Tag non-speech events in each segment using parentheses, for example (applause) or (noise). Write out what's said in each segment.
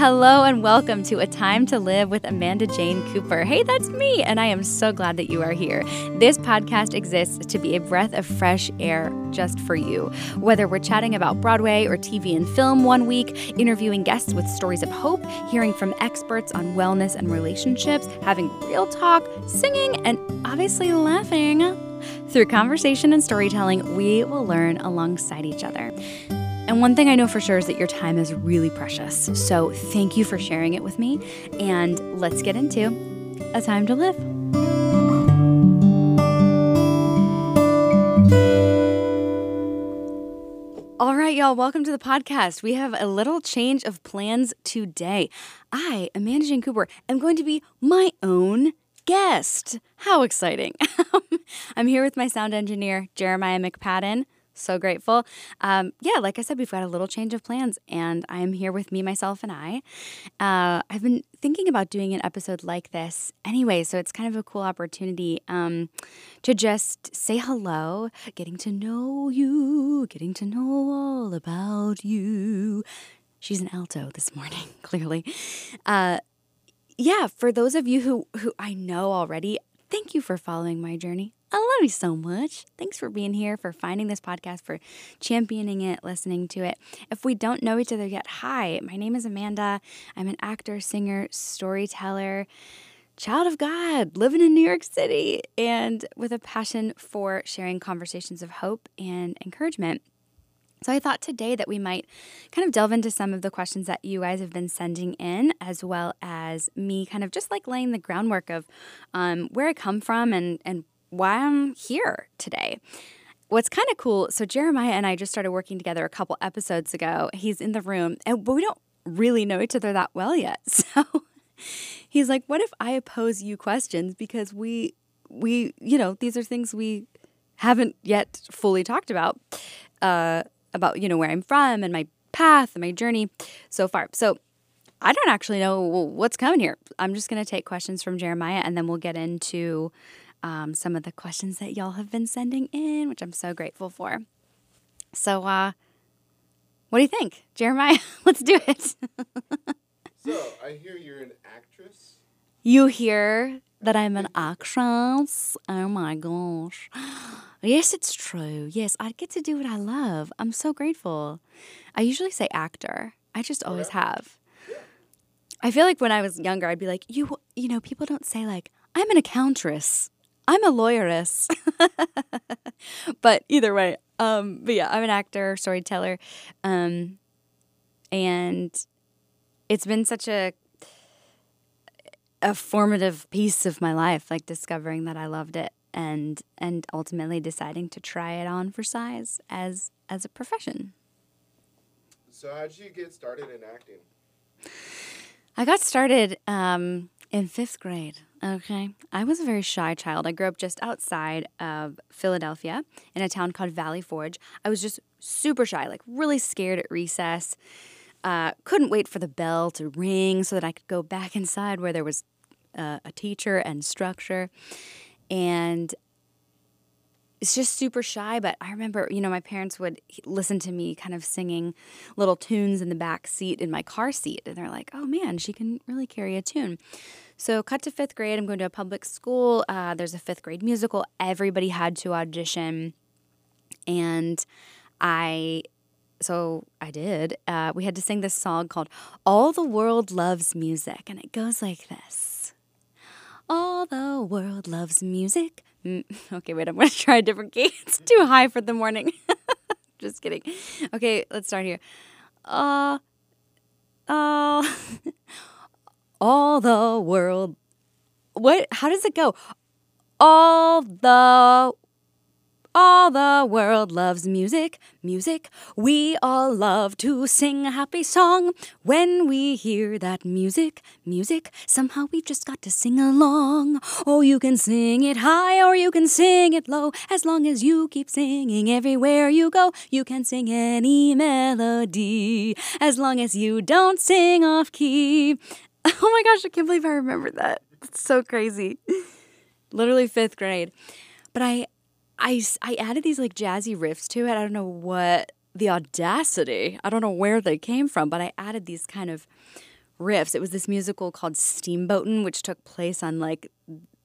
Hello and welcome to A Time to Live with Amanda Jane Cooper. Hey, that's me, and I am so glad that you are here. This podcast exists to be a breath of fresh air just for you. Whether we're chatting about Broadway or TV and film one week, interviewing guests with stories of hope, hearing from experts on wellness and relationships, having real talk, singing, and obviously laughing. Through conversation and storytelling, we will learn alongside each other. And one thing I know for sure is that your time is really precious. So thank you for sharing it with me. And let's get into A Time to Live. All right, y'all, welcome to the podcast. We have a little change of plans today. I, Amanda Jane Cooper, am going to be my own guest. How exciting! (laughs) I'm here with my sound engineer, Jeremiah McPadden so grateful. Um, yeah, like I said, we've got a little change of plans, and I am here with me, myself, and I. Uh, I've been thinking about doing an episode like this anyway, so it's kind of a cool opportunity um, to just say hello, getting to know you, getting to know all about you. She's an alto this morning, (laughs) clearly. Uh, yeah, for those of you who who I know already, thank you for following my journey. I love you so much. Thanks for being here, for finding this podcast, for championing it, listening to it. If we don't know each other yet, hi, my name is Amanda. I'm an actor, singer, storyteller, child of God, living in New York City, and with a passion for sharing conversations of hope and encouragement. So, I thought today that we might kind of delve into some of the questions that you guys have been sending in, as well as me kind of just like laying the groundwork of um, where I come from and, and why I'm here today. What's kind of cool, so Jeremiah and I just started working together a couple episodes ago. He's in the room, and but we don't really know each other that well yet. (laughs) So he's like, "What if I pose you questions because we we you know these are things we haven't yet fully talked about uh, about you know where I'm from and my path and my journey so far." So I don't actually know what's coming here. I'm just going to take questions from Jeremiah, and then we'll get into um, some of the questions that y'all have been sending in, which I'm so grateful for. So, uh, what do you think, Jeremiah? (laughs) Let's do it. (laughs) so, I hear you're an actress. You hear that I'm an actress? Oh my gosh. (gasps) (laughs) Yes, it's true. Yes, I get to do what I love. I'm so grateful. I usually say actor. I just always have. I feel like when I was younger, I'd be like, you, you know, people don't say like, I'm an accountress. I'm a lawyeress. (laughs) but either way, um, but yeah, I'm an actor, storyteller. Um, and it's been such a a formative piece of my life, like discovering that I loved it and and ultimately deciding to try it on for size as as a profession. So how did you get started in acting? I got started um, in fifth grade. Okay. I was a very shy child. I grew up just outside of Philadelphia in a town called Valley Forge. I was just super shy, like really scared at recess. Uh, couldn't wait for the bell to ring so that I could go back inside where there was uh, a teacher and structure. And it's just super shy, but I remember, you know, my parents would listen to me kind of singing little tunes in the back seat in my car seat. And they're like, oh man, she can really carry a tune. So, cut to fifth grade. I'm going to a public school. Uh, there's a fifth grade musical. Everybody had to audition. And I, so I did. Uh, we had to sing this song called All the World Loves Music. And it goes like this All the world loves music. Mm, (laughs) okay, wait, I'm going to try a different key. (laughs) It's too high for the morning. (laughs) Just kidding. Okay, let's start here. Uh, uh, all the world. What? How does it go? All the all the world loves music, music. We all love to sing a happy song when we hear that music, music. Somehow we've just got to sing along. Oh, you can sing it high or you can sing it low. As long as you keep singing everywhere you go, you can sing any melody. As long as you don't sing off key. (laughs) Oh my gosh, I can't believe I remember that. It's so crazy. (laughs) Literally fifth grade. But I, I, I added these like jazzy riffs to it. I don't know what the audacity, I don't know where they came from, but I added these kind of riffs. It was this musical called Steamboatin', which took place on like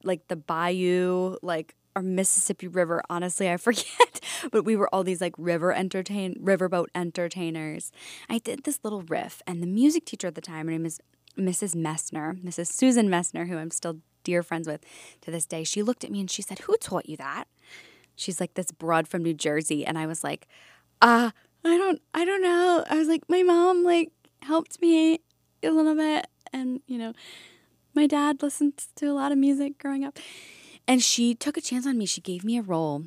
like the bayou, like or Mississippi River. Honestly, I (laughs) forget. but we were all these like river entertain riverboat entertainers. I did this little riff, and the music teacher at the time, her name is Mrs. Messner, Mrs. Susan Messner, who I'm still dear friends with to this day. She looked at me and she said, "Who taught you that?" She's like this broad from New Jersey, and I was like, "Uh, I don't, I don't know." I was like, "My mom like helped me a little bit, and you know." My dad listened to a lot of music growing up. And she took a chance on me. She gave me a role,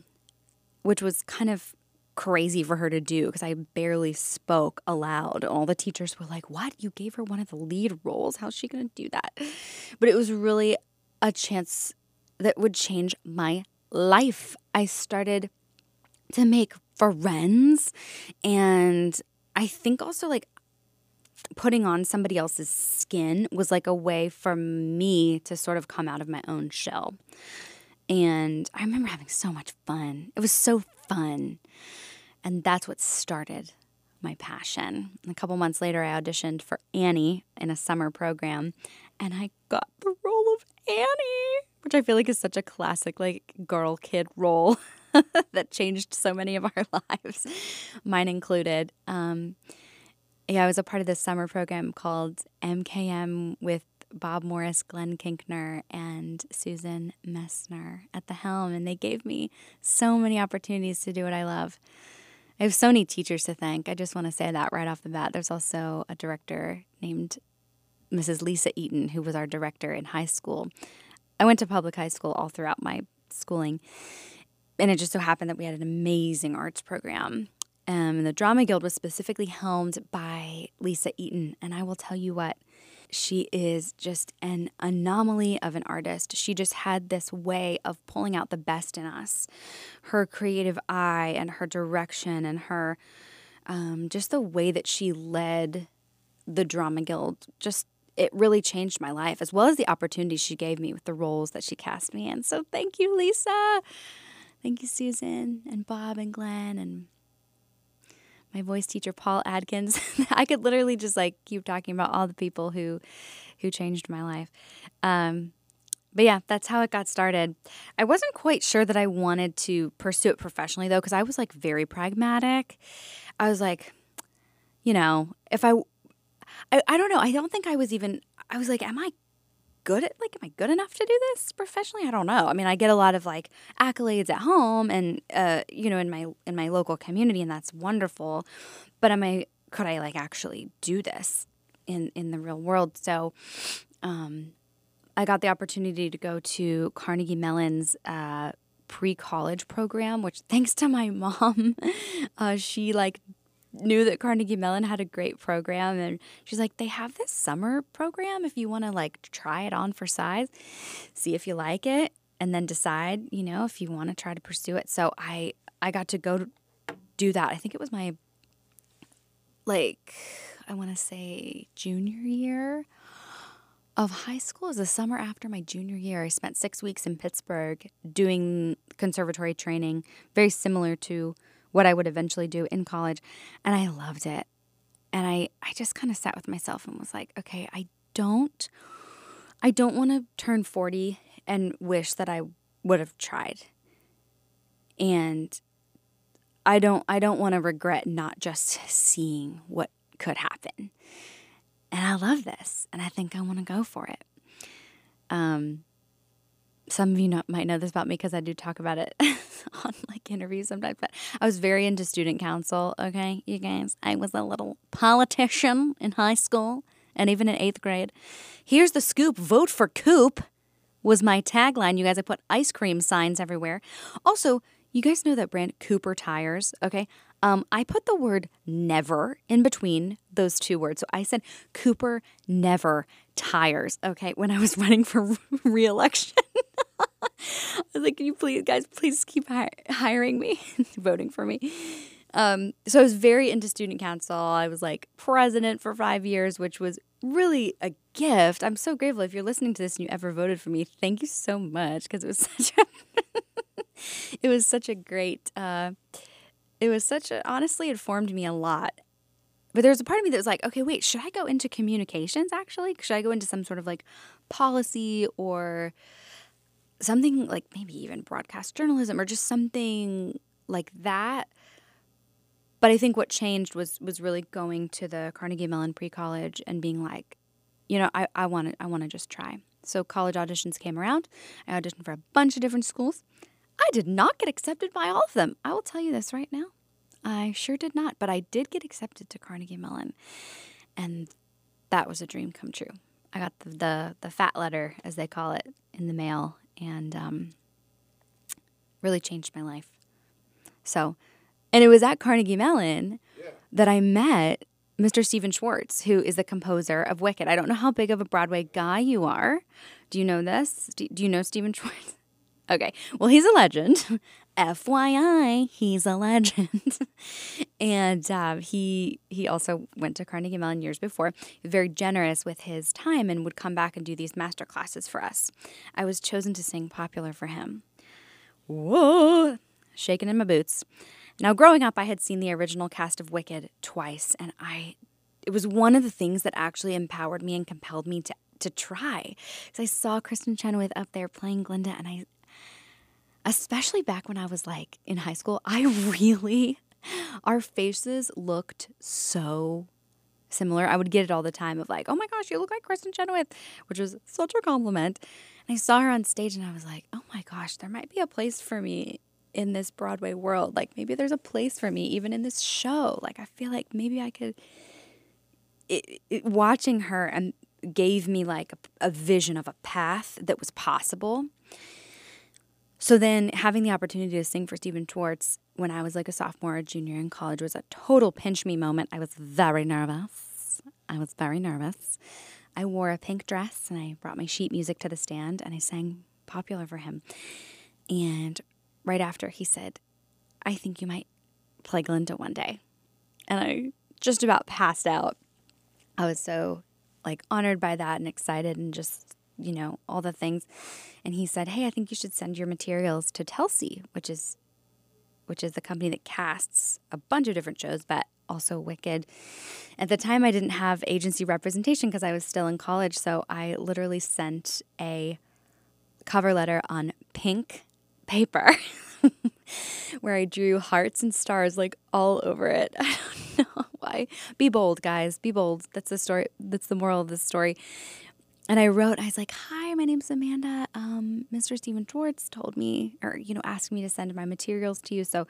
which was kind of crazy for her to do because I barely spoke aloud. All the teachers were like, What? You gave her one of the lead roles? How's she going to do that? But it was really a chance that would change my life. I started to make friends. And I think also, like, putting on somebody else's skin was like a way for me to sort of come out of my own shell. And I remember having so much fun. It was so fun. And that's what started my passion. a couple months later, I auditioned for Annie in a summer program, and I got the role of Annie, which I feel like is such a classic, like, girl kid role (laughs) that changed so many of our (laughs) lives, mine included. Um, yeah, I was a part of this summer program called MKM with Bob Morris, Glenn Kinkner, and Susan Messner at the helm, and they gave me so many opportunities to do what I love. I have so many teachers to thank. I just want to say that right off the bat. There's also a director named Mrs. Lisa Eaton, who was our director in high school. I went to public high school all throughout my schooling, and it just so happened that we had an amazing arts program. Um, and the Drama Guild was specifically helmed by Lisa Eaton. And I will tell you what, she is just an anomaly of an artist. She just had this way of pulling out the best in us. Her creative eye and her direction and her um, just the way that she led the Drama Guild just it really changed my life as well as the opportunities she gave me with the roles that she cast me in. So thank you, Lisa. Thank you, Susan and Bob and Glenn and my voice teacher Paul Adkins. (laughs) I could literally just like keep talking about all the people who who changed my life. Um, but yeah, that's how it got started. I wasn't quite sure that I wanted to pursue it professionally though, because I was like very pragmatic. I was like, you know, if I, I, I don't know. I don't think I was even. I was like, am I good at like am I good enough to do this professionally? I don't know. I mean, I get a lot of like accolades at home and uh, you know in my in my local community and that's wonderful. But am I could I like actually do this in in the real world? So um I got the opportunity to go to Carnegie Mellon's uh, pre-college program, which thanks to my (laughs) mom, uh, she like knew that Carnegie Mellon had a great program and she's like they have this summer program if you want to like try it on for size see if you like it and then decide you know if you want to try to pursue it. So I I got to go do that. I think it was my like I want to say junior year of high school. Is the summer after my junior year. I spent six weeks in Pittsburgh doing conservatory training, very similar to what I would eventually do in college. And I loved it. And I, I just kind of sat with myself and was like, okay, I don't I don't want to turn 40 and wish that I would have tried. And I don't I don't want to regret not just seeing what could happen. And I love this and I think I want to go for it. Um some of you might know this about me because I do talk about it (laughs) on like interviews sometimes. But I was very into student council. Okay, you guys, I was a little politician in high school and even in eighth grade. Here's the scoop: vote for Coop was my tagline. You guys, I put ice cream signs everywhere. Also, you guys know that brand Cooper tires. Okay, um, I put the word never in between those two words. So I said Cooper never tires. Okay, when I was (laughs) running for reelection. I was like, can you please, guys, please keep hi- hiring me, (laughs) voting for me. Um, so I was very into student council. I was like president for five years, which was really a gift. I'm so grateful if you're listening to this and you ever voted for me. Thank you so much because it was (laughs) such a it was such a great uh, it was such a honestly it formed me a lot but there was a part of me that was like, okay, wait, should I go into communications actually? Should I go into some sort of like policy or something like maybe even broadcast journalism or just something like that? But I think what changed was was really going to the Carnegie Mellon pre-college and being like, you know, I, I want to I want to just try. So college auditions came around. I auditioned for a bunch of different schools. I did not get accepted by all of them. I will tell you this right now. I sure did not, but I did get accepted to Carnegie Mellon. And that was a dream come true. I got the the, the fat letter, as they call it, in the mail and um, really changed my life. So, and it was at Carnegie Mellon Yeah. that I met Mr. Stephen Schwartz, who is the composer of Wicked. I don't know how big of a Broadway guy you are. Do you know this? Do, do you know Stephen (laughs) Schwartz? Okay. Well, he's a legend. FYI, he's a legend. (laughs) and uh, he he also went to Carnegie Mellon years before. Very generous with his time and would come back and do these master classes for us. I was chosen to sing popular for him. Whoa, shaking in my boots. Now, growing up, I had seen the original cast of Wicked twice, and I it was one of the things that actually empowered me and compelled me to to try. Because I saw Kristin Chenoweth up there playing Glinda, and I, especially back when I was like in high school, (laughs) I really, our faces looked so similar. I would get it all the time of like, oh my gosh, you look like Kristin Chenoweth, which was such a compliment. And I saw her on stage, and I was like, oh my gosh, there might be a place for me in this Broadway world. Like maybe there's a place for me even in this show. Like I feel like maybe I could. It, it, watching her and gave me like a, a vision of a path that was possible. So then having the opportunity to sing for Stephen Schwartz when I was like a sophomore or junior in college was a total pinch me moment. I was very nervous. I was very nervous. I wore a pink dress and I brought my sheet music to the stand and I sang popular for him. And right after he said, I think you might play Glinda one day. And I just about passed out. I was so like honored by that and excited and just, you know, all the things. And he said, Hey, I think you should send your materials to Telsey, which is which is the company that casts a bunch of different shows, but also Wicked. At the time I didn't have agency representation because I was still in college, so I literally sent a cover letter on pink paper (laughs) where I drew hearts and stars like all over it. (laughs) I don't know why. Be bold, guys. Be bold. That's the story. That's the moral of the story. And I wrote, I was like, "Hi, my name's Amanda. Um, Mr. Stephen Schwartz told me, or you know, asked me to send my materials to you. So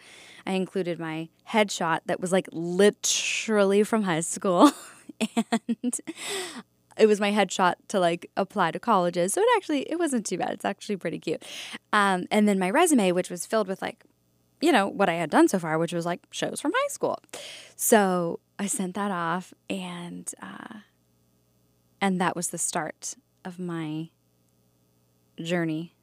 I included my headshot that was like literally from high school, (laughs) and it was my headshot to like apply to colleges. So it actually it wasn't too bad. It's actually pretty cute. Um, and then my resume, which was filled with like, you know, what I had done so far, which was like shows from high school. So I sent that off, and uh, and that was the start of my journey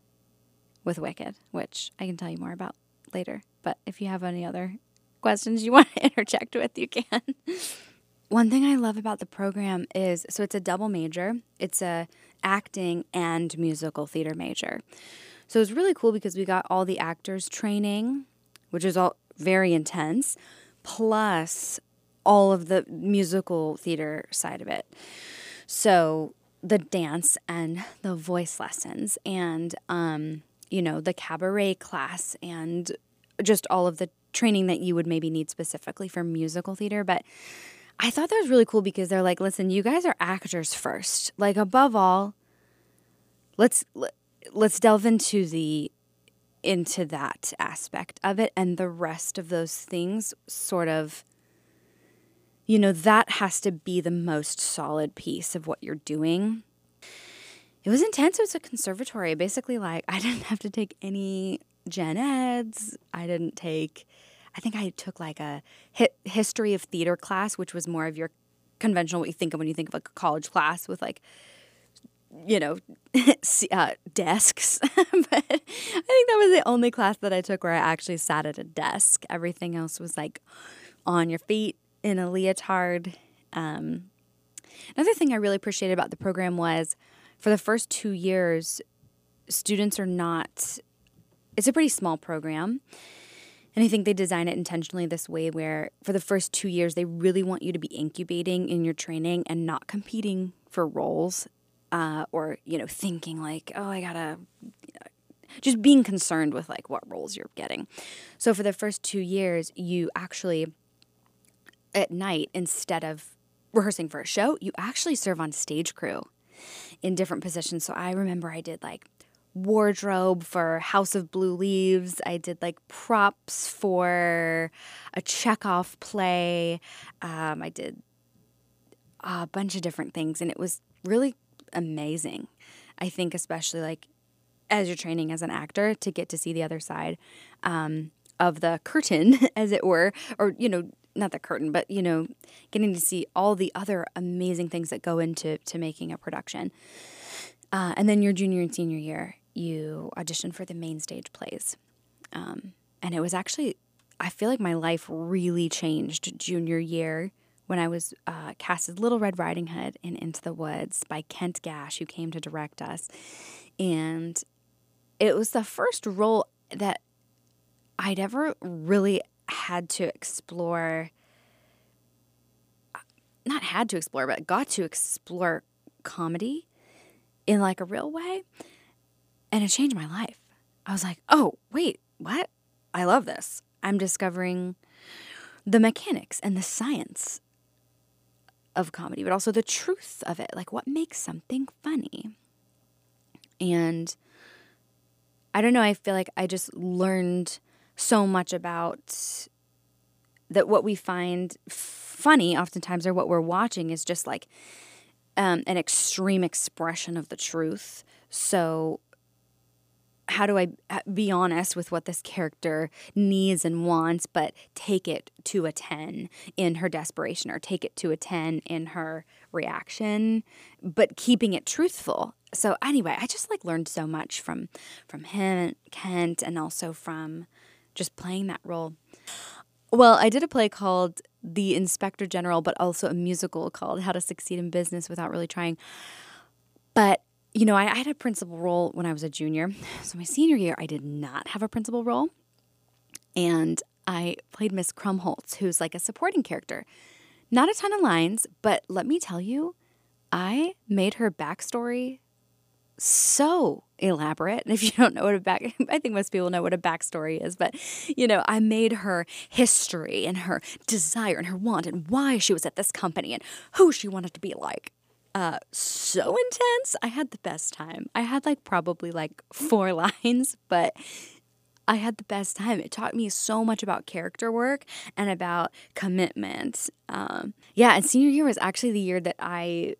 with Wicked, which I can tell you more about later. But if you have any other questions you (laughs) want to interject with, you can. (laughs) One thing I love about the program is so it's a double major. It's a acting and musical theater major. So it's really cool because we got all the actors training, which is all very intense, plus all of the musical theater side of it. So the dance and the voice lessons and um, you know, the cabaret class and just all of the training that you would maybe need specifically for musical theater, but I thought that was really cool because they're like, listen, you guys are actors first. Like above all, let's let's delve into the into that aspect of it and the rest of those things sort of you know that has to be the most solid piece of what you're doing. It was intense. It was a conservatory. Basically like (laughs) i didn't have to take any gen eds. I didn't take I think I took like a hi- history of theater class, which was more of your conventional what you think of when you think of like a college class with like, you know, (laughs) uh, desks. (laughs) but I think that was the only class that I took where I actually sat at a desk. Everything else was like on your feet in a leotard. Um, another thing I really appreciated about the program was for the first two years, students are not, it's a pretty small program And I think they design it intentionally this way where for the first two years, they really want you to be incubating in your training and not competing for roles uh, or, you know, thinking like, oh, I gotta, just being concerned with like what roles you're getting. So for the first two years, you actually, at night, instead of rehearsing for a show, you actually serve on stage crew in different positions. So I remember I did like wardrobe for House of Blue Leaves. I did like props for a Chekhov play. Um, I did a bunch of different things, and it was really amazing. I think, especially like as you're training as an actor, to get to see the other side um, of the curtain, (laughs) as it were, or, you know, not the curtain, but you know, getting to see all the other amazing things that go into to making a production. Uh, and then your junior and senior year, you audition for the main stage plays. Um, and it was actually, I feel like my life really changed junior year when I was uh, cast as Little Red Riding Hood in Into the Woods by Kent Gash, who came to direct us. And it was the first role that I'd ever really had to explore, uh, not had to explore, but got to explore comedy in like a real way. And it changed my life. I was like, oh, wait, what? I love this. I'm discovering the mechanics and the science of comedy, but also the truth of it. Like, what makes something funny? And I don't know, I feel like I just learned so much about that what we find funny oftentimes or what we're watching is just like um, an extreme expression of the truth. So how do I uh, be honest with what this character needs and wants, but take it to a 10 in her desperation or take it to a 10 in her reaction, but keeping it truthful. So anyway, I just like learned so much from from him, Kent, and also from just playing that role. Well, I did a play called The Inspector General, but also a musical called How to Succeed in Business Without Really Trying. But you know, I, I had a principal role when I was a junior. So my senior year, I did not have a principal role. And I played Miss Krumholtz, who's like a supporting character. Not a ton of lines, but let me tell you, I made her backstory so elaborate. (laughs) If you don't know what a back, (laughs) I think most people know what a backstory is, but you know, I made her history and her desire and her want and why she was at this company and who she wanted to be like uh, so intense. I had the best time. I had like probably like four (laughs) lines, but I had the best time. It taught me so much about character work and about commitment. Um, yeah, and senior year was actually the year that I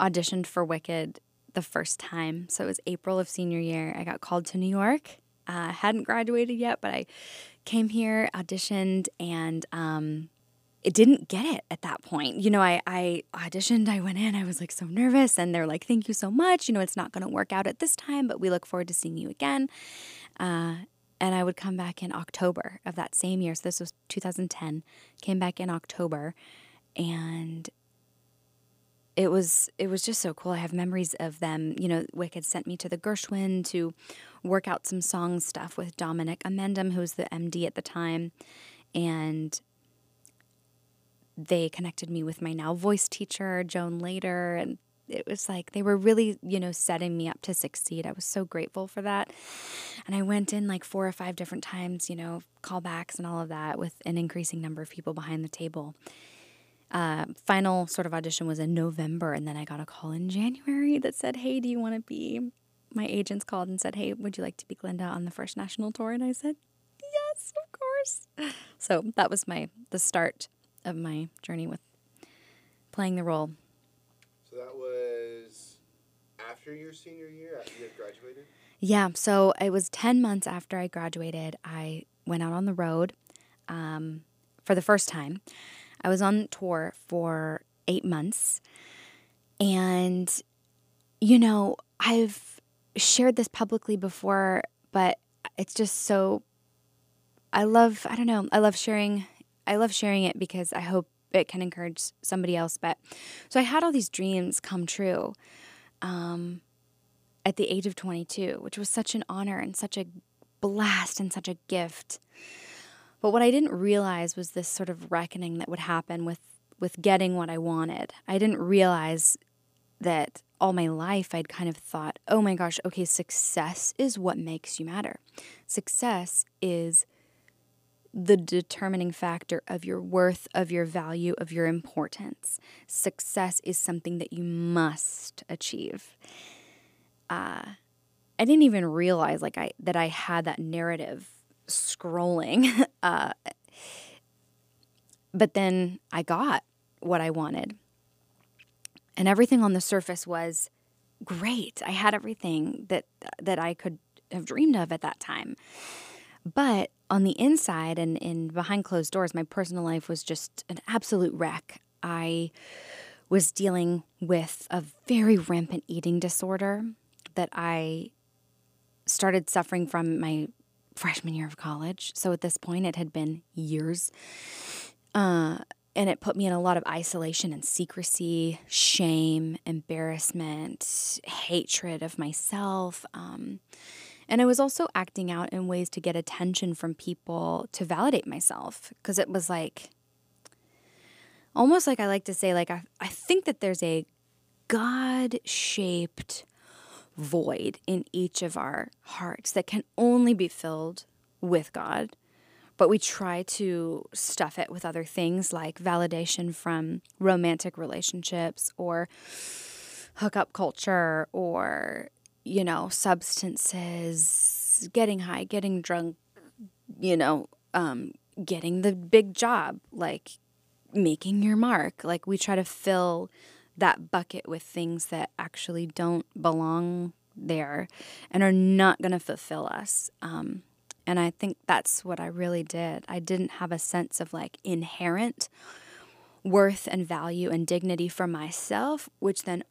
auditioned for Wicked the first time. So it was April of senior year. I got called to New York. I uh, hadn't graduated yet, but I came here, auditioned, and um, it didn't get it at that point. You know, I, I auditioned, I went in, I was like so nervous, and they're like, thank you so much. You know, it's not going to work out at this time, but we look forward to seeing you again. Uh, and I would come back in October of that same year. So this was 2010. Came back in October, and it was it was just so cool. I have memories of them. You know, Wicked sent me to the Gershwin to work out some song stuff with Dominick Amendum, who was the MD at the time, and they connected me with my now voice teacher, Joan Lader, and it was like they were really, you know, setting me up to succeed. I was so grateful for that. And I went in like four or five different times, you know, callbacks and all of that with an increasing number of people behind the table. Uh, final sort of audition was in November, and then I got a call in January that said, Hey, do you want to be? My agents called and said, Hey, would you like to be Glinda on the first national tour? And I said, Yes, of course. So that was my the start of my journey with playing the role. So that was after your senior year, after you had graduated? Yeah, so it was 10 months after I graduated. I went out on the road um, for the first time. I was on tour for eight months. And, you know, I've shared this publicly before, but it's just so. I love, I don't know, I love sharing I love sharing it because I hope it can encourage somebody else. But so I had all these dreams come true um, at the age of 22, which was such an honor and such a blast and such a gift. But what I didn't realize was this sort of reckoning that would happen with with getting what I wanted. I didn't realize that all my life I'd kind of thought, "Oh my gosh, okay, success is what makes you matter. Success is the determining factor of your worth, of your value, of your importance. Success is something that you must achieve." Uh, I didn't even realize like I that I had that narrative scrolling. (laughs) Uh, but then I got what I wanted. And everything on the surface was great. I had everything that that I could have dreamed of at that time. But on the inside and in behind closed doors, my personal life was just an absolute wreck. I was dealing with a very rampant eating disorder that I started suffering from my freshman year of college. So at this point, it had been years. Uh, and it put me in a lot of isolation and secrecy, shame, embarrassment, hatred of myself. Um, and I was also acting out in ways to get attention from people to validate myself because it was like almost like I like to say, like, I, I think that there's a God shaped void in each of our hearts that can only be filled with God. But we try to stuff it with other things like validation from romantic relationships or hookup culture or, you know, substances, getting high, getting drunk, you know, um, getting the big job, like making your mark. Like we try to fill that bucket with things that actually don't belong there and are not going to fulfill us. Um, and I think that's what I really did. I didn't have a sense of like inherent worth and value and dignity for myself, which then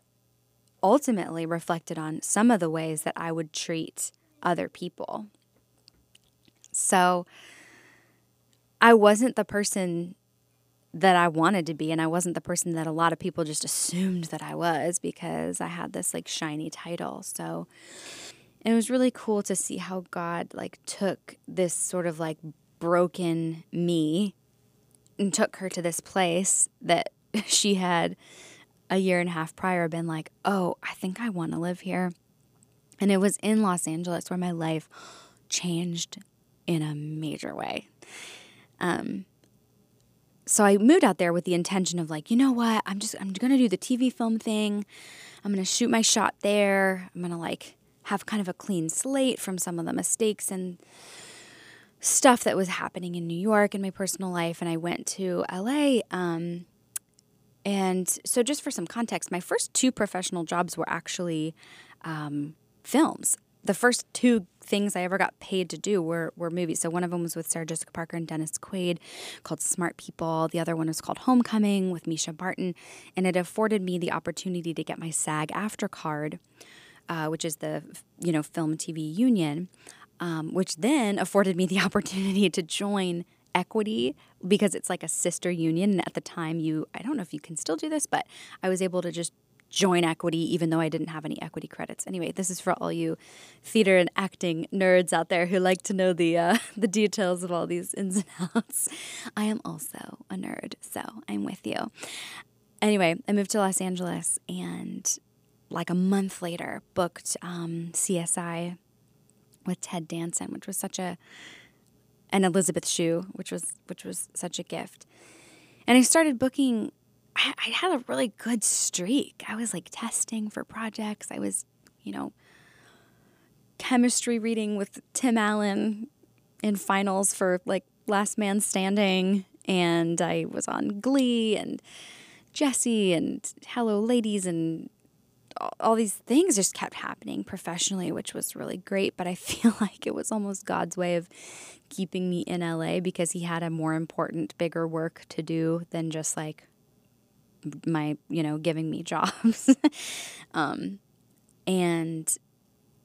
ultimately reflected on some of the ways that I would treat other people. So I wasn't the person that I wanted to be and I wasn't the person that a lot of people just assumed that I was because I had this like shiny title. So it was really cool to see how God like took this sort of like broken me and took her to this place that (laughs) she had a year and a half prior been like, "Oh, I think I want to live here." And it was in Los Angeles where my life changed in a major way. Um, so I moved out there with the intention of like, you know what? I'm just I'm going to do the TV film thing. I'm going to shoot my shot there. I'm going to like have kind of a clean slate from some of the mistakes and stuff that was happening in New York in my personal life and I went to LA um, and so just for some context, my first two professional jobs were actually um, films the first two things I ever got paid to do were, were movies. So one of them was with Sarah Jessica Parker and Dennis Quaid called Smart People. The other one was called Homecoming with Mischa Barton. And it afforded me the opportunity to get my SAG-AFTRA card, uh, which is the you know film TV union, um, which then afforded me the (laughs) opportunity to join equity because it's like a sister union and at the time you i don't know if you can still do this but i was able to just join equity, even though I didn't have any equity credits. Anyway, this is for all you theater and acting nerds out there who like to know the uh, (laughs) the details of all these ins and outs. I am also a nerd, so I'm with you. Anyway, I moved to Los Angeles and like a month later booked um, CSI with Ted Danson, which was such a and Elizabeth Shue, which was which was such a gift. And I started booking I, had a really good streak. I was like testing for projects. I was, you know, chemistry reading with Tim Allen in finals for like Last Man Standing. And I was on Glee and Jessie and Hello Ladies and all these things just kept happening professionally, which was really great. But I (laughs) feel like it was almost God's way of keeping me in LA because He had a more important, bigger work to do than just like my you know giving me (laughs) jobs. Um, and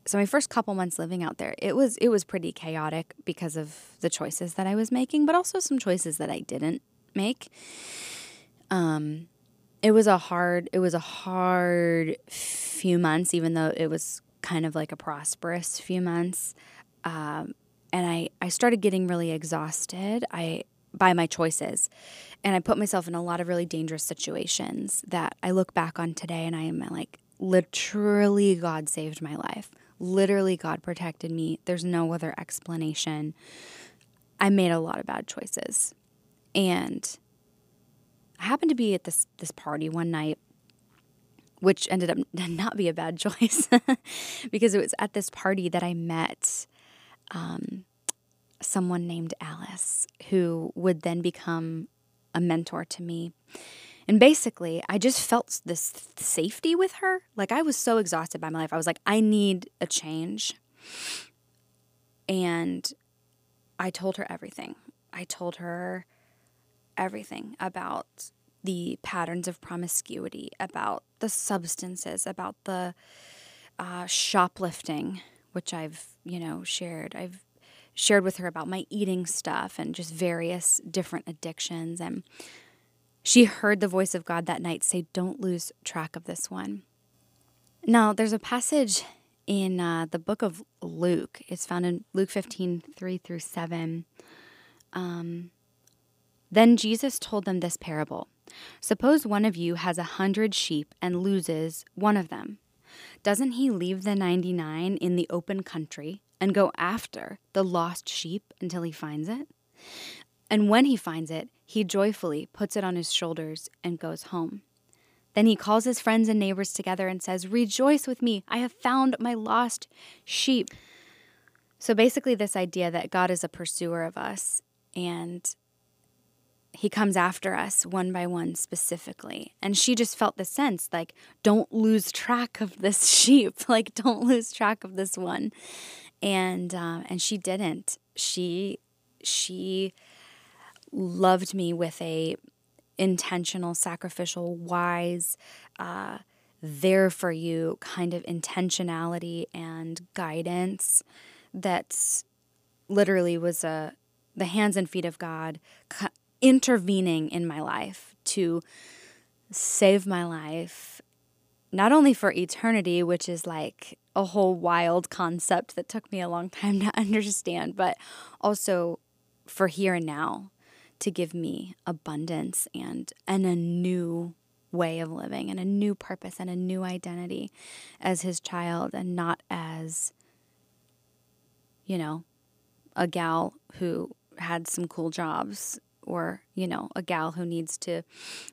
so my first couple months living out there it was it was pretty chaotic because of the choices that i was making but also some choices that i didn't make. Um it was a hard it was a hard few months even though it was kind of like a prosperous few months. Um, and I, I started getting really exhausted. I by my choices. And I put myself in a lot of really dangerous situations that I look back on today and I am like, literally, God saved my life. Literally, God protected me. There's no other explanation. I made a lot of bad choices. And I happened to be at this this party one night which ended up (laughs) not be a bad (laughs) choice (laughs) because it was at this party that I met um, someone named Alice who would then become a mentor to me. And basically, I just felt this safety with her. Like I was so exhausted by my life. I was like, I need a change. And I told her everything. I told her everything about the patterns of promiscuity, about the substances, about the uh, shoplifting, which I've, you know, shared. I've shared with her about my eating stuff and just various different addictions. And she heard the voice of God that night say, Don't lose track of this one. Now, there's a passage in uh, the book of Luke. It's found in Luke 15, 3 through 7. Um, then Jesus told them this parable Suppose one of you has a hundred sheep and loses one of them. Doesn't he leave the 99 in the open country and go after the lost sheep until he finds it. And when he finds it, he joyfully puts it on his shoulders and goes home. Then he calls his friends and neighbors together and says, Rejoice with me, I have found my lost sheep. So basically, this idea that God is a pursuer of us and he comes after us one by one specifically. And she just felt the sense like, don't lose track of this (laughs) sheep. Like, don't lose track of this one and uh, and she didn't. She she loved me with a intentional, sacrificial, wise, uh, there for you kind of intentionality and guidance that literally was a the hands and feet of God intervening in my life to save my life not only for eternity which is like a whole wild concept that took me a long (laughs) time to understand, but also for here and now to give me abundance and and a new way of living and a new purpose and a new identity as his child and not as you know a gal who had some cool jobs or you know a gal who needs to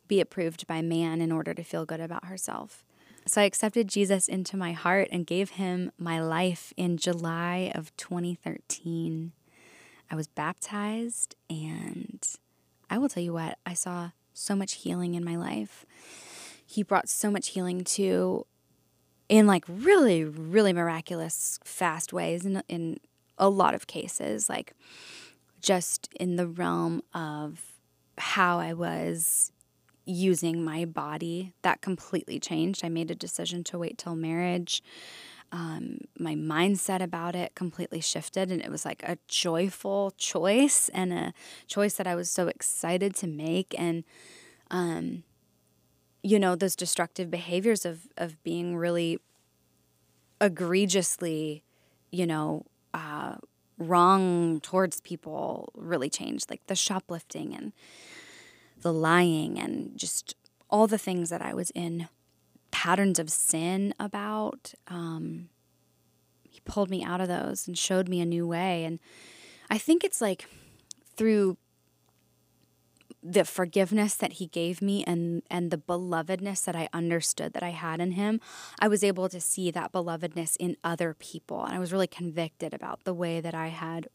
be approved by man in order to feel good about herself so I accepted Jesus into my heart and gave him my life in July of 2013. I was baptized, and I will tell you what, I saw so much healing in my life. He brought so much healing to in like really really miraculous fast ways in in a lot of cases like just in the realm of how I was using my body, that completely changed. I made a decision to wait till marriage. Um, my mindset about it completely shifted, and it was like a joyful choice and a choice that I was so excited to make. And, um, you know, those destructive behaviors of, of being really egregiously, you know, uh, wrong towards people really changed, like the shoplifting and the lying and just all the things that I was in patterns of sin about. Um, he pulled me out of those and showed me a new way. And I think it's like through the forgiveness that he gave me and and the belovedness that I understood that I had in him, I was able to see that belovedness in other people. And I was really convicted about the way that I had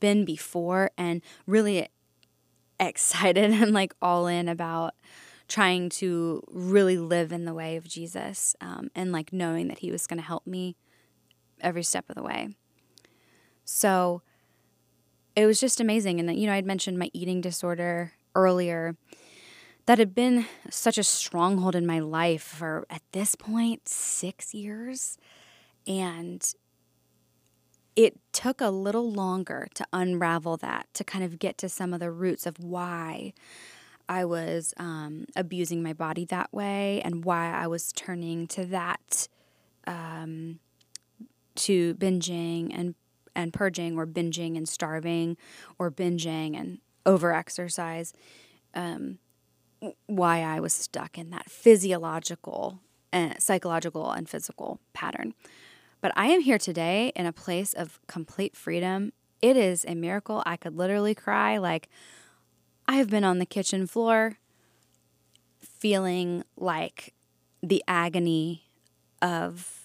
been before and really (laughs) excited and like all in about trying to really live in the way of Jesus um, and like knowing that He was going to help me every step of the way. So it was just amazing. And, you know, I'd mentioned my eating disorder earlier that had been such a stronghold in my life for at this point six years. And it took a little longer to unravel that, to kind of get to some of the roots of why I was um, abusing my body that way and why I was turning to that, um, to binging and and purging or binging and starving or binging and overexercise. Um, why I was stuck in that physiological, and psychological, and physical pattern. But I am here today in a place of complete freedom. It is a miracle. I could literally cry. Like, I have been on the kitchen floor feeling like the agony of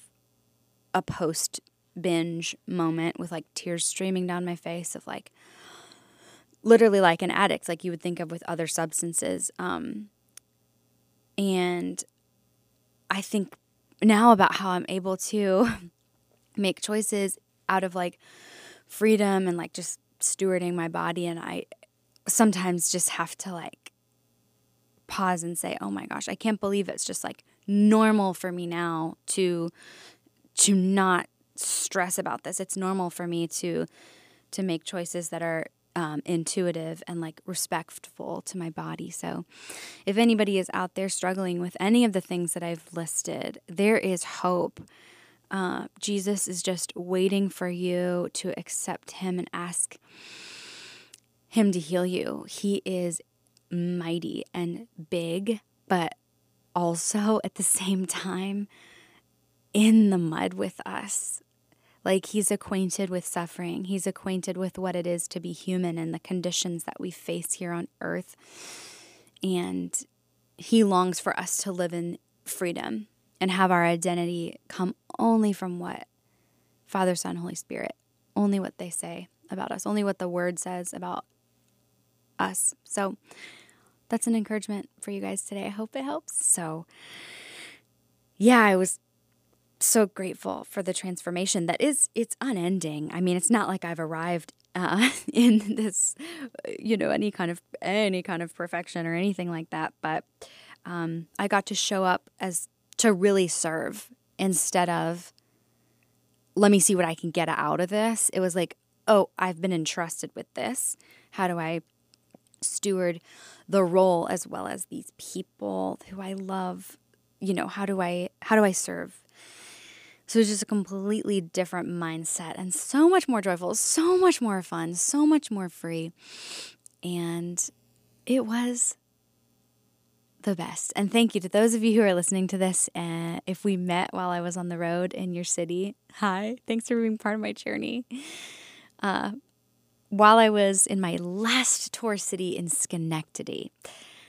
a post binge moment with like tears streaming down my face of like literally like an addict like you would think of with other substances um and i think now about how i'm able to (laughs) make choices out of like freedom and like just stewarding my body and i sometimes just have to like pause and say oh my gosh i can't believe it's just like normal for me now to to not stress about this. It's normal for me to to make choices that are um, intuitive and like respectful to my body. So, if anybody is out there struggling with any of the things that I've listed, there is hope. Uh, Jesus is just waiting for you to accept Him and ask Him to heal you. He is mighty and big, but also at the (laughs) same time in the mud with us. Like he's acquainted with suffering, he's acquainted with what it is to be human and the conditions that we face here on earth. And he longs for us to live in freedom and have our identity come only from what Father, Son, Holy Spirit, only what they say about us, only what the word says about us. So that's an encouragement for you guys today. I hope it helps. So, yeah, I was so grateful for the transformation that is it's unending. I mean it's not like i've arrived uh, (laughs) in this you know any kind of any kind of perfection or anything like that but um, i got to show up as to really serve instead of let me see what i can get out of this. It was like oh i've been entrusted with this. How do i steward the role as well as these people who i love? You know how do i how do i serve so it's just a completely different mindset and so much more joyful, so much more fun, so much more free. And it was the best. And thank you to those of you who are listening to this. Uh, if we met while I was on the road in your city, hi, thanks for being part of my journey. Uh, while I was in my last tour city in Schenectady,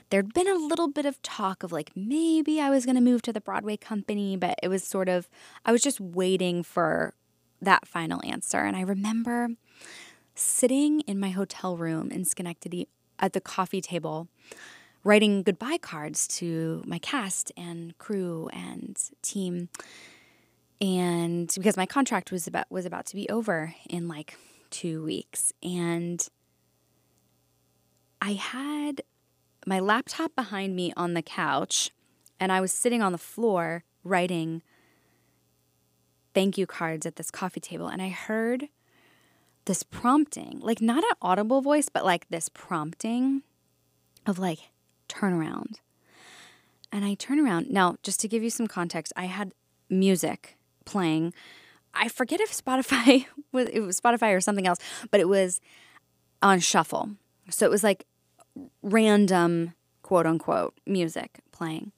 there'd been a little bit of talk of like maybe I was going to move to the Broadway company, but it was sort of, I was just waiting for that final answer. And I remember sitting in my hotel room in Schenectady at the coffee table, writing goodbye cards to my cast and crew and team. And because my contract was about was about to be over in like 2 weeks and I had my laptop behind me on the couch, and I was sitting on the floor writing thank you cards at this coffee table. And I heard this prompting, like not an audible voice, but like this prompting of like, turn around. And I turn around. Now, just to give you some context, I had music playing. I forget if Spotify (laughs) was it was Spotify or something else, but it was on shuffle. So it was like random quote unquote music playing.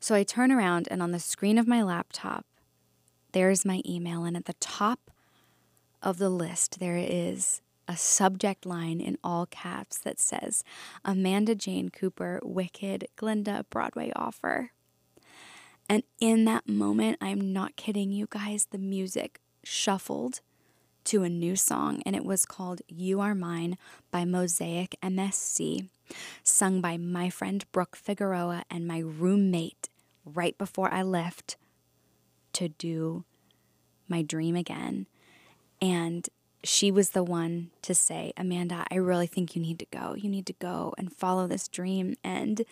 So I turn around and on the screen of my laptop, there's my email. And at the top of the list, there is a subject line in all caps that says Amanda Jane Cooper, Wicked, Glinda Broadway offer. And in that moment, I'm not kidding you guys, the music shuffled to a new song, and it was called You Are Mine by Mosaic MSC, sung by my friend Brooke Figueroa and my roommate right before I left to do my dream again. And she was the one to say, Amanda, I really think you need to go. You need to go and follow this dream. And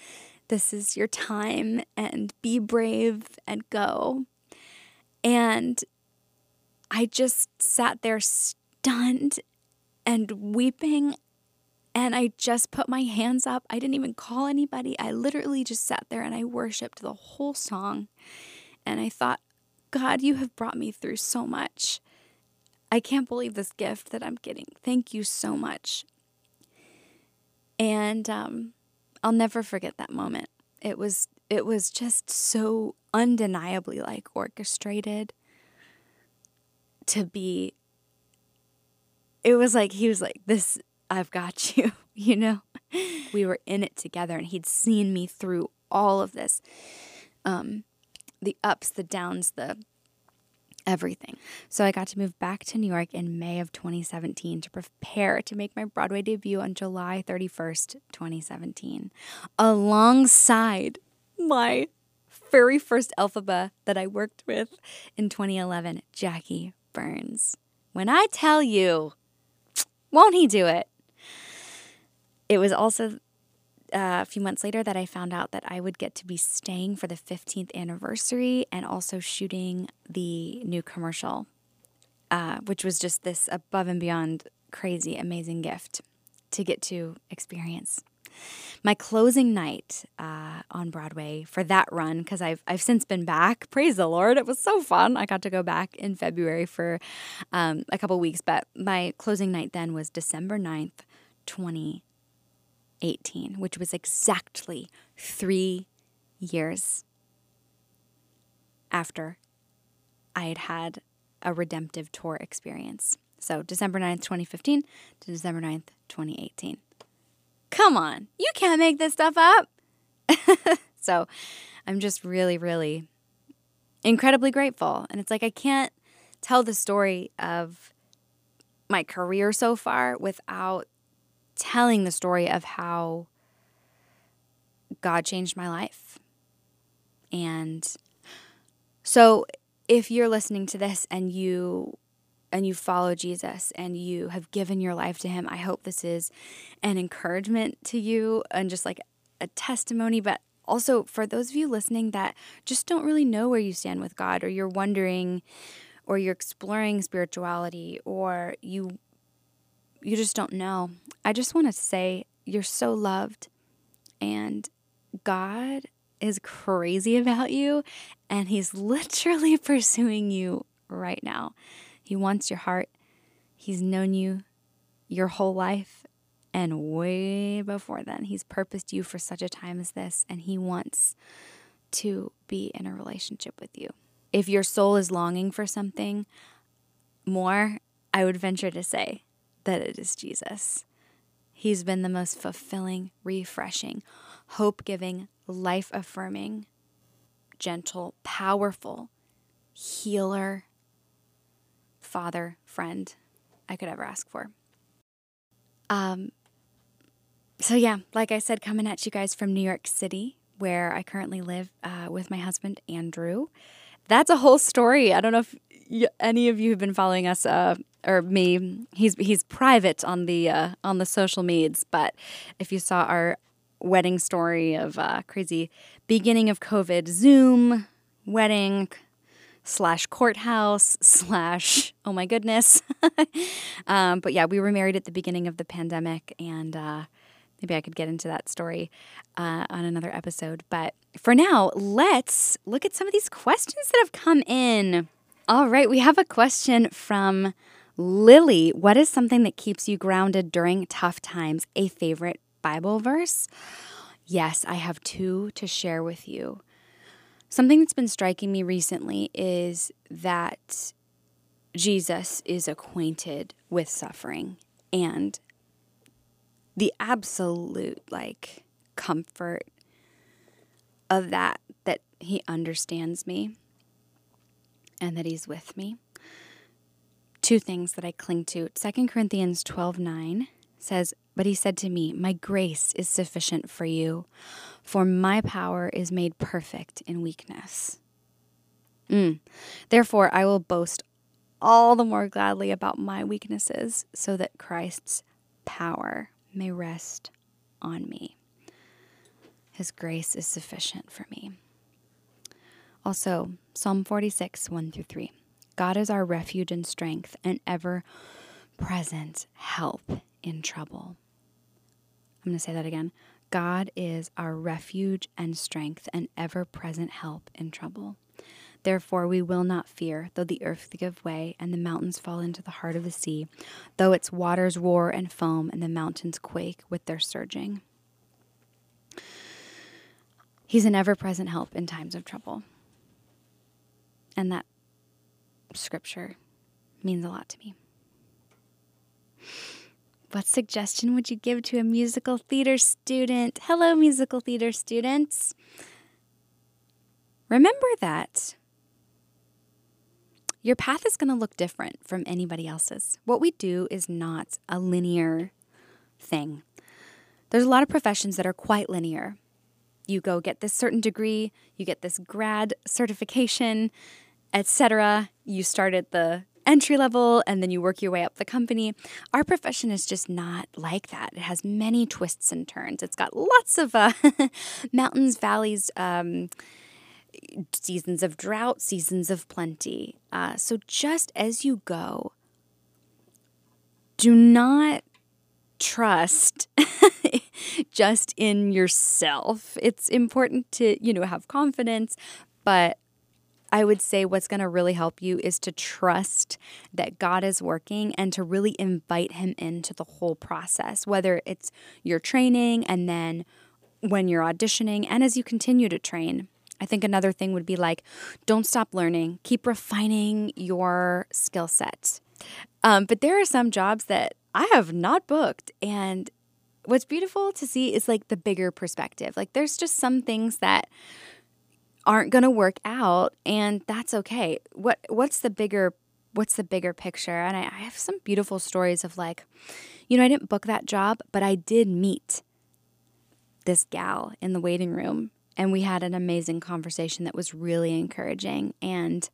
this is your time. And be brave and go. And I just sat there stunned and weeping. And I just put my hands up. I didn't even call anybody. I literally just sat there and I worshiped the whole song. And I thought, God, you have brought me through so much. I can't believe this gift that I'm getting. Thank you so much. And um, I'll never forget that moment. It was it was just so undeniably like orchestrated to be it was like he was like this I've got (laughs) you, you know. We were in it together and he'd seen me through all of this. Um the ups, the downs, the everything. So I got to move back to New York in May of 2017 to prepare to make my Broadway debut on July 31st, 2017, alongside my very first Elphaba that I worked with in 2011, Jackie Burns. When I tell you, (tsk) won't he do it? It was also uh, a few months later that I found out that I would get to be staying for the 15th anniversary and also shooting the new commercial, uh, which was just this above and beyond crazy, amazing gift to get to experience. My closing night uh, on Broadway for that run, because I've, I've since been back. Praise the Lord. It was so fun. I got to go back in February for um, a couple weeks, but my closing night then was December 9th, twenty eighteen, which was exactly three years after I had had a redemptive tour experience. So December 9th, 2015 to December 9th, 2018. Come on, you can't make this stuff up. (laughs) so I'm just really, really incredibly grateful. And it's like I can't tell the story of my career so far without telling the story of how God changed my life. And so if you're listening to this and you and you follow Jesus and you have given your life to him, I hope this is an encouragement to you and just like a testimony, but also for those of you listening that just don't really know where you stand with God or you're wondering or you're exploring spirituality or you you just don't know. I just want to say you're so loved and God is crazy about you and he's (laughs) literally pursuing you right now. He wants your heart. He's known you your whole life and way before then. He's purposed you for such a time as this and he wants to be in a relationship with you. If your soul is longing for something more, I would venture to say that it is Jesus. He's been the most fulfilling, refreshing, hope giving, life affirming, gentle, powerful healer, father, friend I could ever ask for. Um, so, yeah, like I said, coming at you guys from New York City, where I currently live uh, with my husband, Andrew. That's a whole story. I don't know if any of you have been following us uh, or me. He's he's private on the uh, on the social medias, but if you saw our wedding story of uh, crazy beginning of COVID Zoom wedding slash courthouse slash oh my goodness, (laughs) um, but yeah, we were married at the beginning of the pandemic, and uh, maybe I could get into that story uh, on another episode. But for now, let's look at some of these questions that have come in. All right, we have a question from Lily. What is something that keeps you grounded during tough times? A favorite Bible verse? Yes, I have two to share with you. Something that's been striking me recently is that Jesus is acquainted with suffering and the absolute like comfort of that that he understands me and that he's with me. Two things that I cling to. 2 Corinthians 12 9 says, But he said to me, My grace is sufficient for you, for my power is made perfect in weakness. Mm. Therefore, I will boast all the more gladly about my weaknesses, so that Christ's power may rest on me. His grace is sufficient for me. Also, Psalm 46, 1 through 3. God is our refuge and strength, and ever present help in trouble. I'm going to say that again. God is our refuge and strength and ever present help in trouble. Therefore, we will not fear, though the earth give way and the mountains fall into the heart of the sea, though its waters roar and foam and the mountains quake with their surging. He's an ever present help in times of trouble. And that scripture means a lot to me. What suggestion would you give to a musical theater student? Hello, musical theater students. Remember that your path is going to look different from anybody else's. What we do is not a linear thing. There's a lot of professions that are quite linear. You go get this certain degree, you get this grad certification, etc. You start at the entry level and then you work your way up the company. Our profession is just not like that. It has many twists and turns. It's got lots of uh, (laughs) mountains, valleys, um, seasons of drought, seasons of plenty. Uh, so just as you go, do not trust (laughs) just in yourself. It's important to, you know, have confidence, but I would say what's going to really help you is to trust that God is working and to really invite Him into the whole process, whether it's your training and then when you're auditioning and as you continue to train. I think another thing would be like, don't stop learning, keep refining your skill set. Um, but there are some jobs that I have not booked. And what's beautiful to see is like the bigger perspective. Like, there's just some things that aren't going to work out and that's okay. What what's the bigger what's the bigger picture? And I, I have some beautiful stories of like, you know, I didn't book that job, but I did meet this gal in the waiting room and we had an amazing conversation that was really encouraging and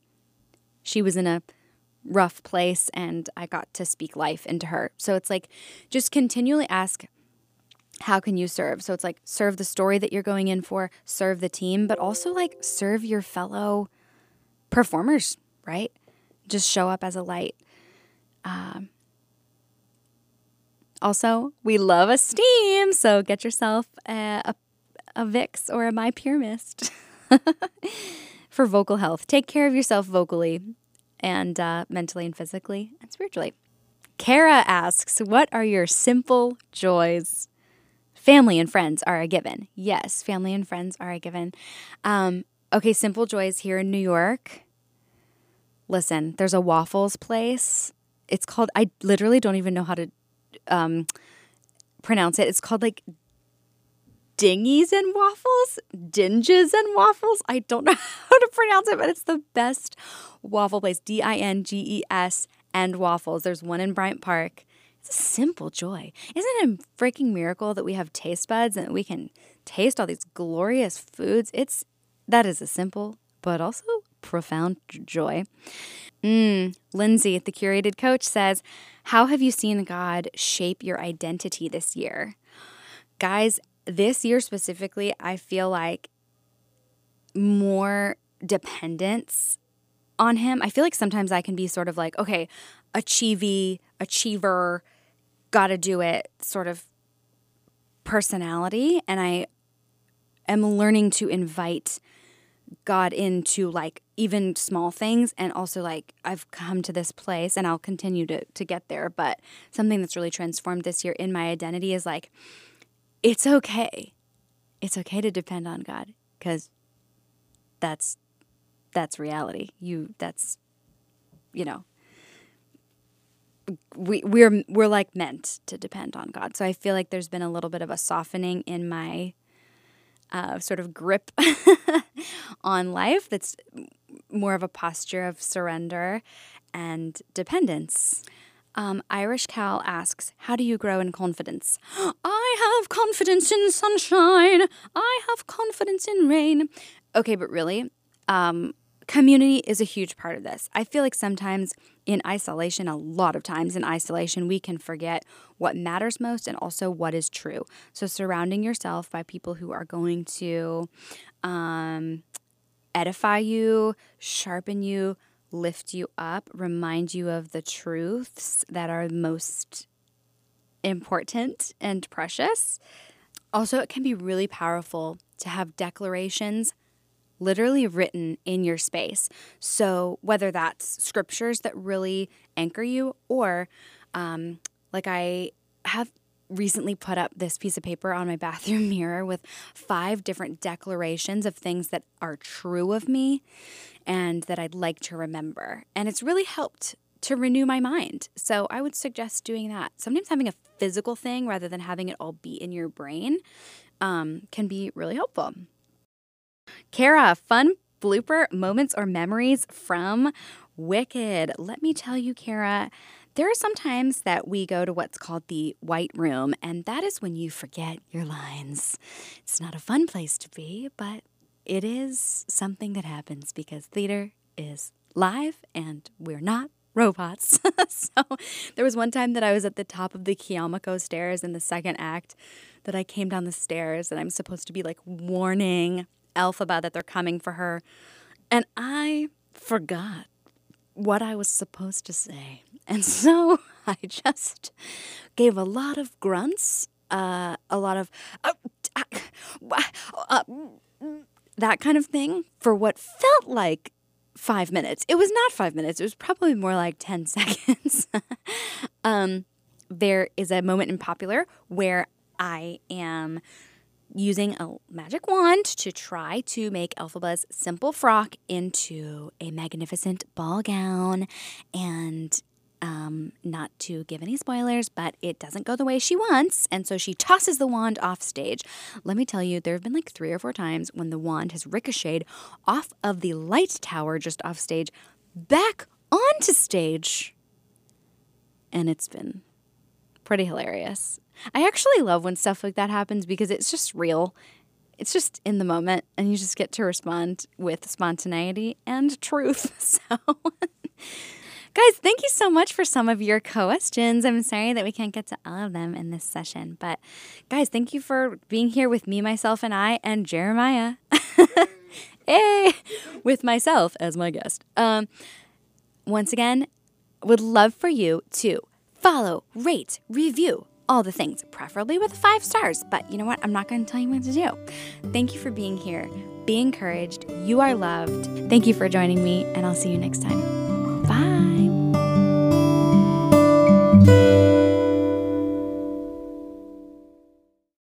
she was in a rough place and I got to speak life into her. So it's like just continually ask how can you serve? So it's like serve the story that you're going in for, serve the team, but also like serve your fellow performers, right? Just show up as a light. Um, also, we love a steam, so get yourself a, a, a Vicks or a MyPurMist (laughs) for vocal health. Take care of yourself vocally and uh, mentally and physically and spiritually. Kara asks, What are your simple joys? Family and friends are a given. Yes, family and friends are a given. Um, okay, Simple Joys here in New York. Listen, there's a waffles place. It's called, I literally don't even know how to um, pronounce it. It's called like dingies and waffles, dinges and waffles. I don't know (laughs) how to pronounce it, but it's the best waffle place. D I N G E S and waffles. There's one in Bryant Park. It's a simple joy. Isn't it a freaking miracle that we have taste buds and we can taste all these glorious foods? It's that is a simple but also profound joy. Mm, Lindsay, the curated coach, says, How have you seen God shape your identity this year? Guys, this year specifically, I feel like more dependence on Him. I feel like sometimes I can be sort of like, okay, achievey, achiever, got to do it sort of personality. And I am learning to invite God into like even small things. And also, like, I've come to this place and I'll continue to, to get there. But something that's really transformed this year in my identity is like, it's okay. It's okay to depend on God because that's that's reality. You that's you know we we're we're like meant to depend on God. So I feel like there's been a little bit of a softening in my uh, sort of grip (laughs) on life. That's more of a posture of surrender and dependence. Um, Irish Cal asks, How do you grow in confidence? (gasps) I have confidence in sunshine. I have confidence in rain. Okay, but really, um, community is a huge part of this. I feel like sometimes in isolation, a lot of times in isolation, we can forget what matters most and also what is true. So, surrounding yourself by people who are going to um, edify you, sharpen you, lift you up, remind you of the truths that are most important and precious. Also, it can be really powerful to have declarations literally written in your space. So, whether that's scriptures that really anchor you, or um, like I have recently put up this piece of paper on my (laughs) bathroom mirror with five different declarations of things that are true of me and that I'd like to remember. And it's really helped to renew my mind. So I would suggest doing that. Sometimes having a physical thing rather than having it all be in your brain um, can be really helpful. Kara, fun blooper moments or memories from Wicked. Let me tell you, Kara, there are some times that we go to what's called the white room, and that is when you forget your lines. It's not a fun place to be, but it is something that happens because theater is live and we're not robots. (laughs) so there was one time that I was at the top of the Kiamo Ko stairs in the second act that I came down the stairs and I'm supposed to be like warning Elphaba that they're coming for her. And I forgot what I was supposed to say. (laughs) And so (laughs) I just gave a lot of grunts, uh, a lot of uh, uh, that kind of thing for what felt like five minutes. It was not five minutes, it was probably more like 10 (laughs) seconds. um, there is a moment in Popular where I am using a magic wand to try to make Elphaba's simple frock into a magnificent ball gown. And um, not to give any spoilers, but it doesn't go the way she wants. And so she tosses the wand off stage. Let me tell you, there have been like three or four times when the wand has ricocheted off of the light tower just off stage back onto stage. And it's been pretty hilarious. I actually love when stuff like that happens because it's just real. It's just in the moment, and you just get to respond with spontaneity and truth. (laughs) So. Guys, thank you so much for some of your questions. I'm sorry that we can't get to all of them in this session, but guys, thank you for being here with me, myself, and I, and Jeremiah. (laughs) hey, with myself as my guest. Um, once again, would love for you to follow, rate, review all the things, preferably with five stars. But you know what? I'm not going to tell you what to do. Thank you for being here. Be encouraged. You are loved. Thank you for joining me, and I'll see you next time. Bye.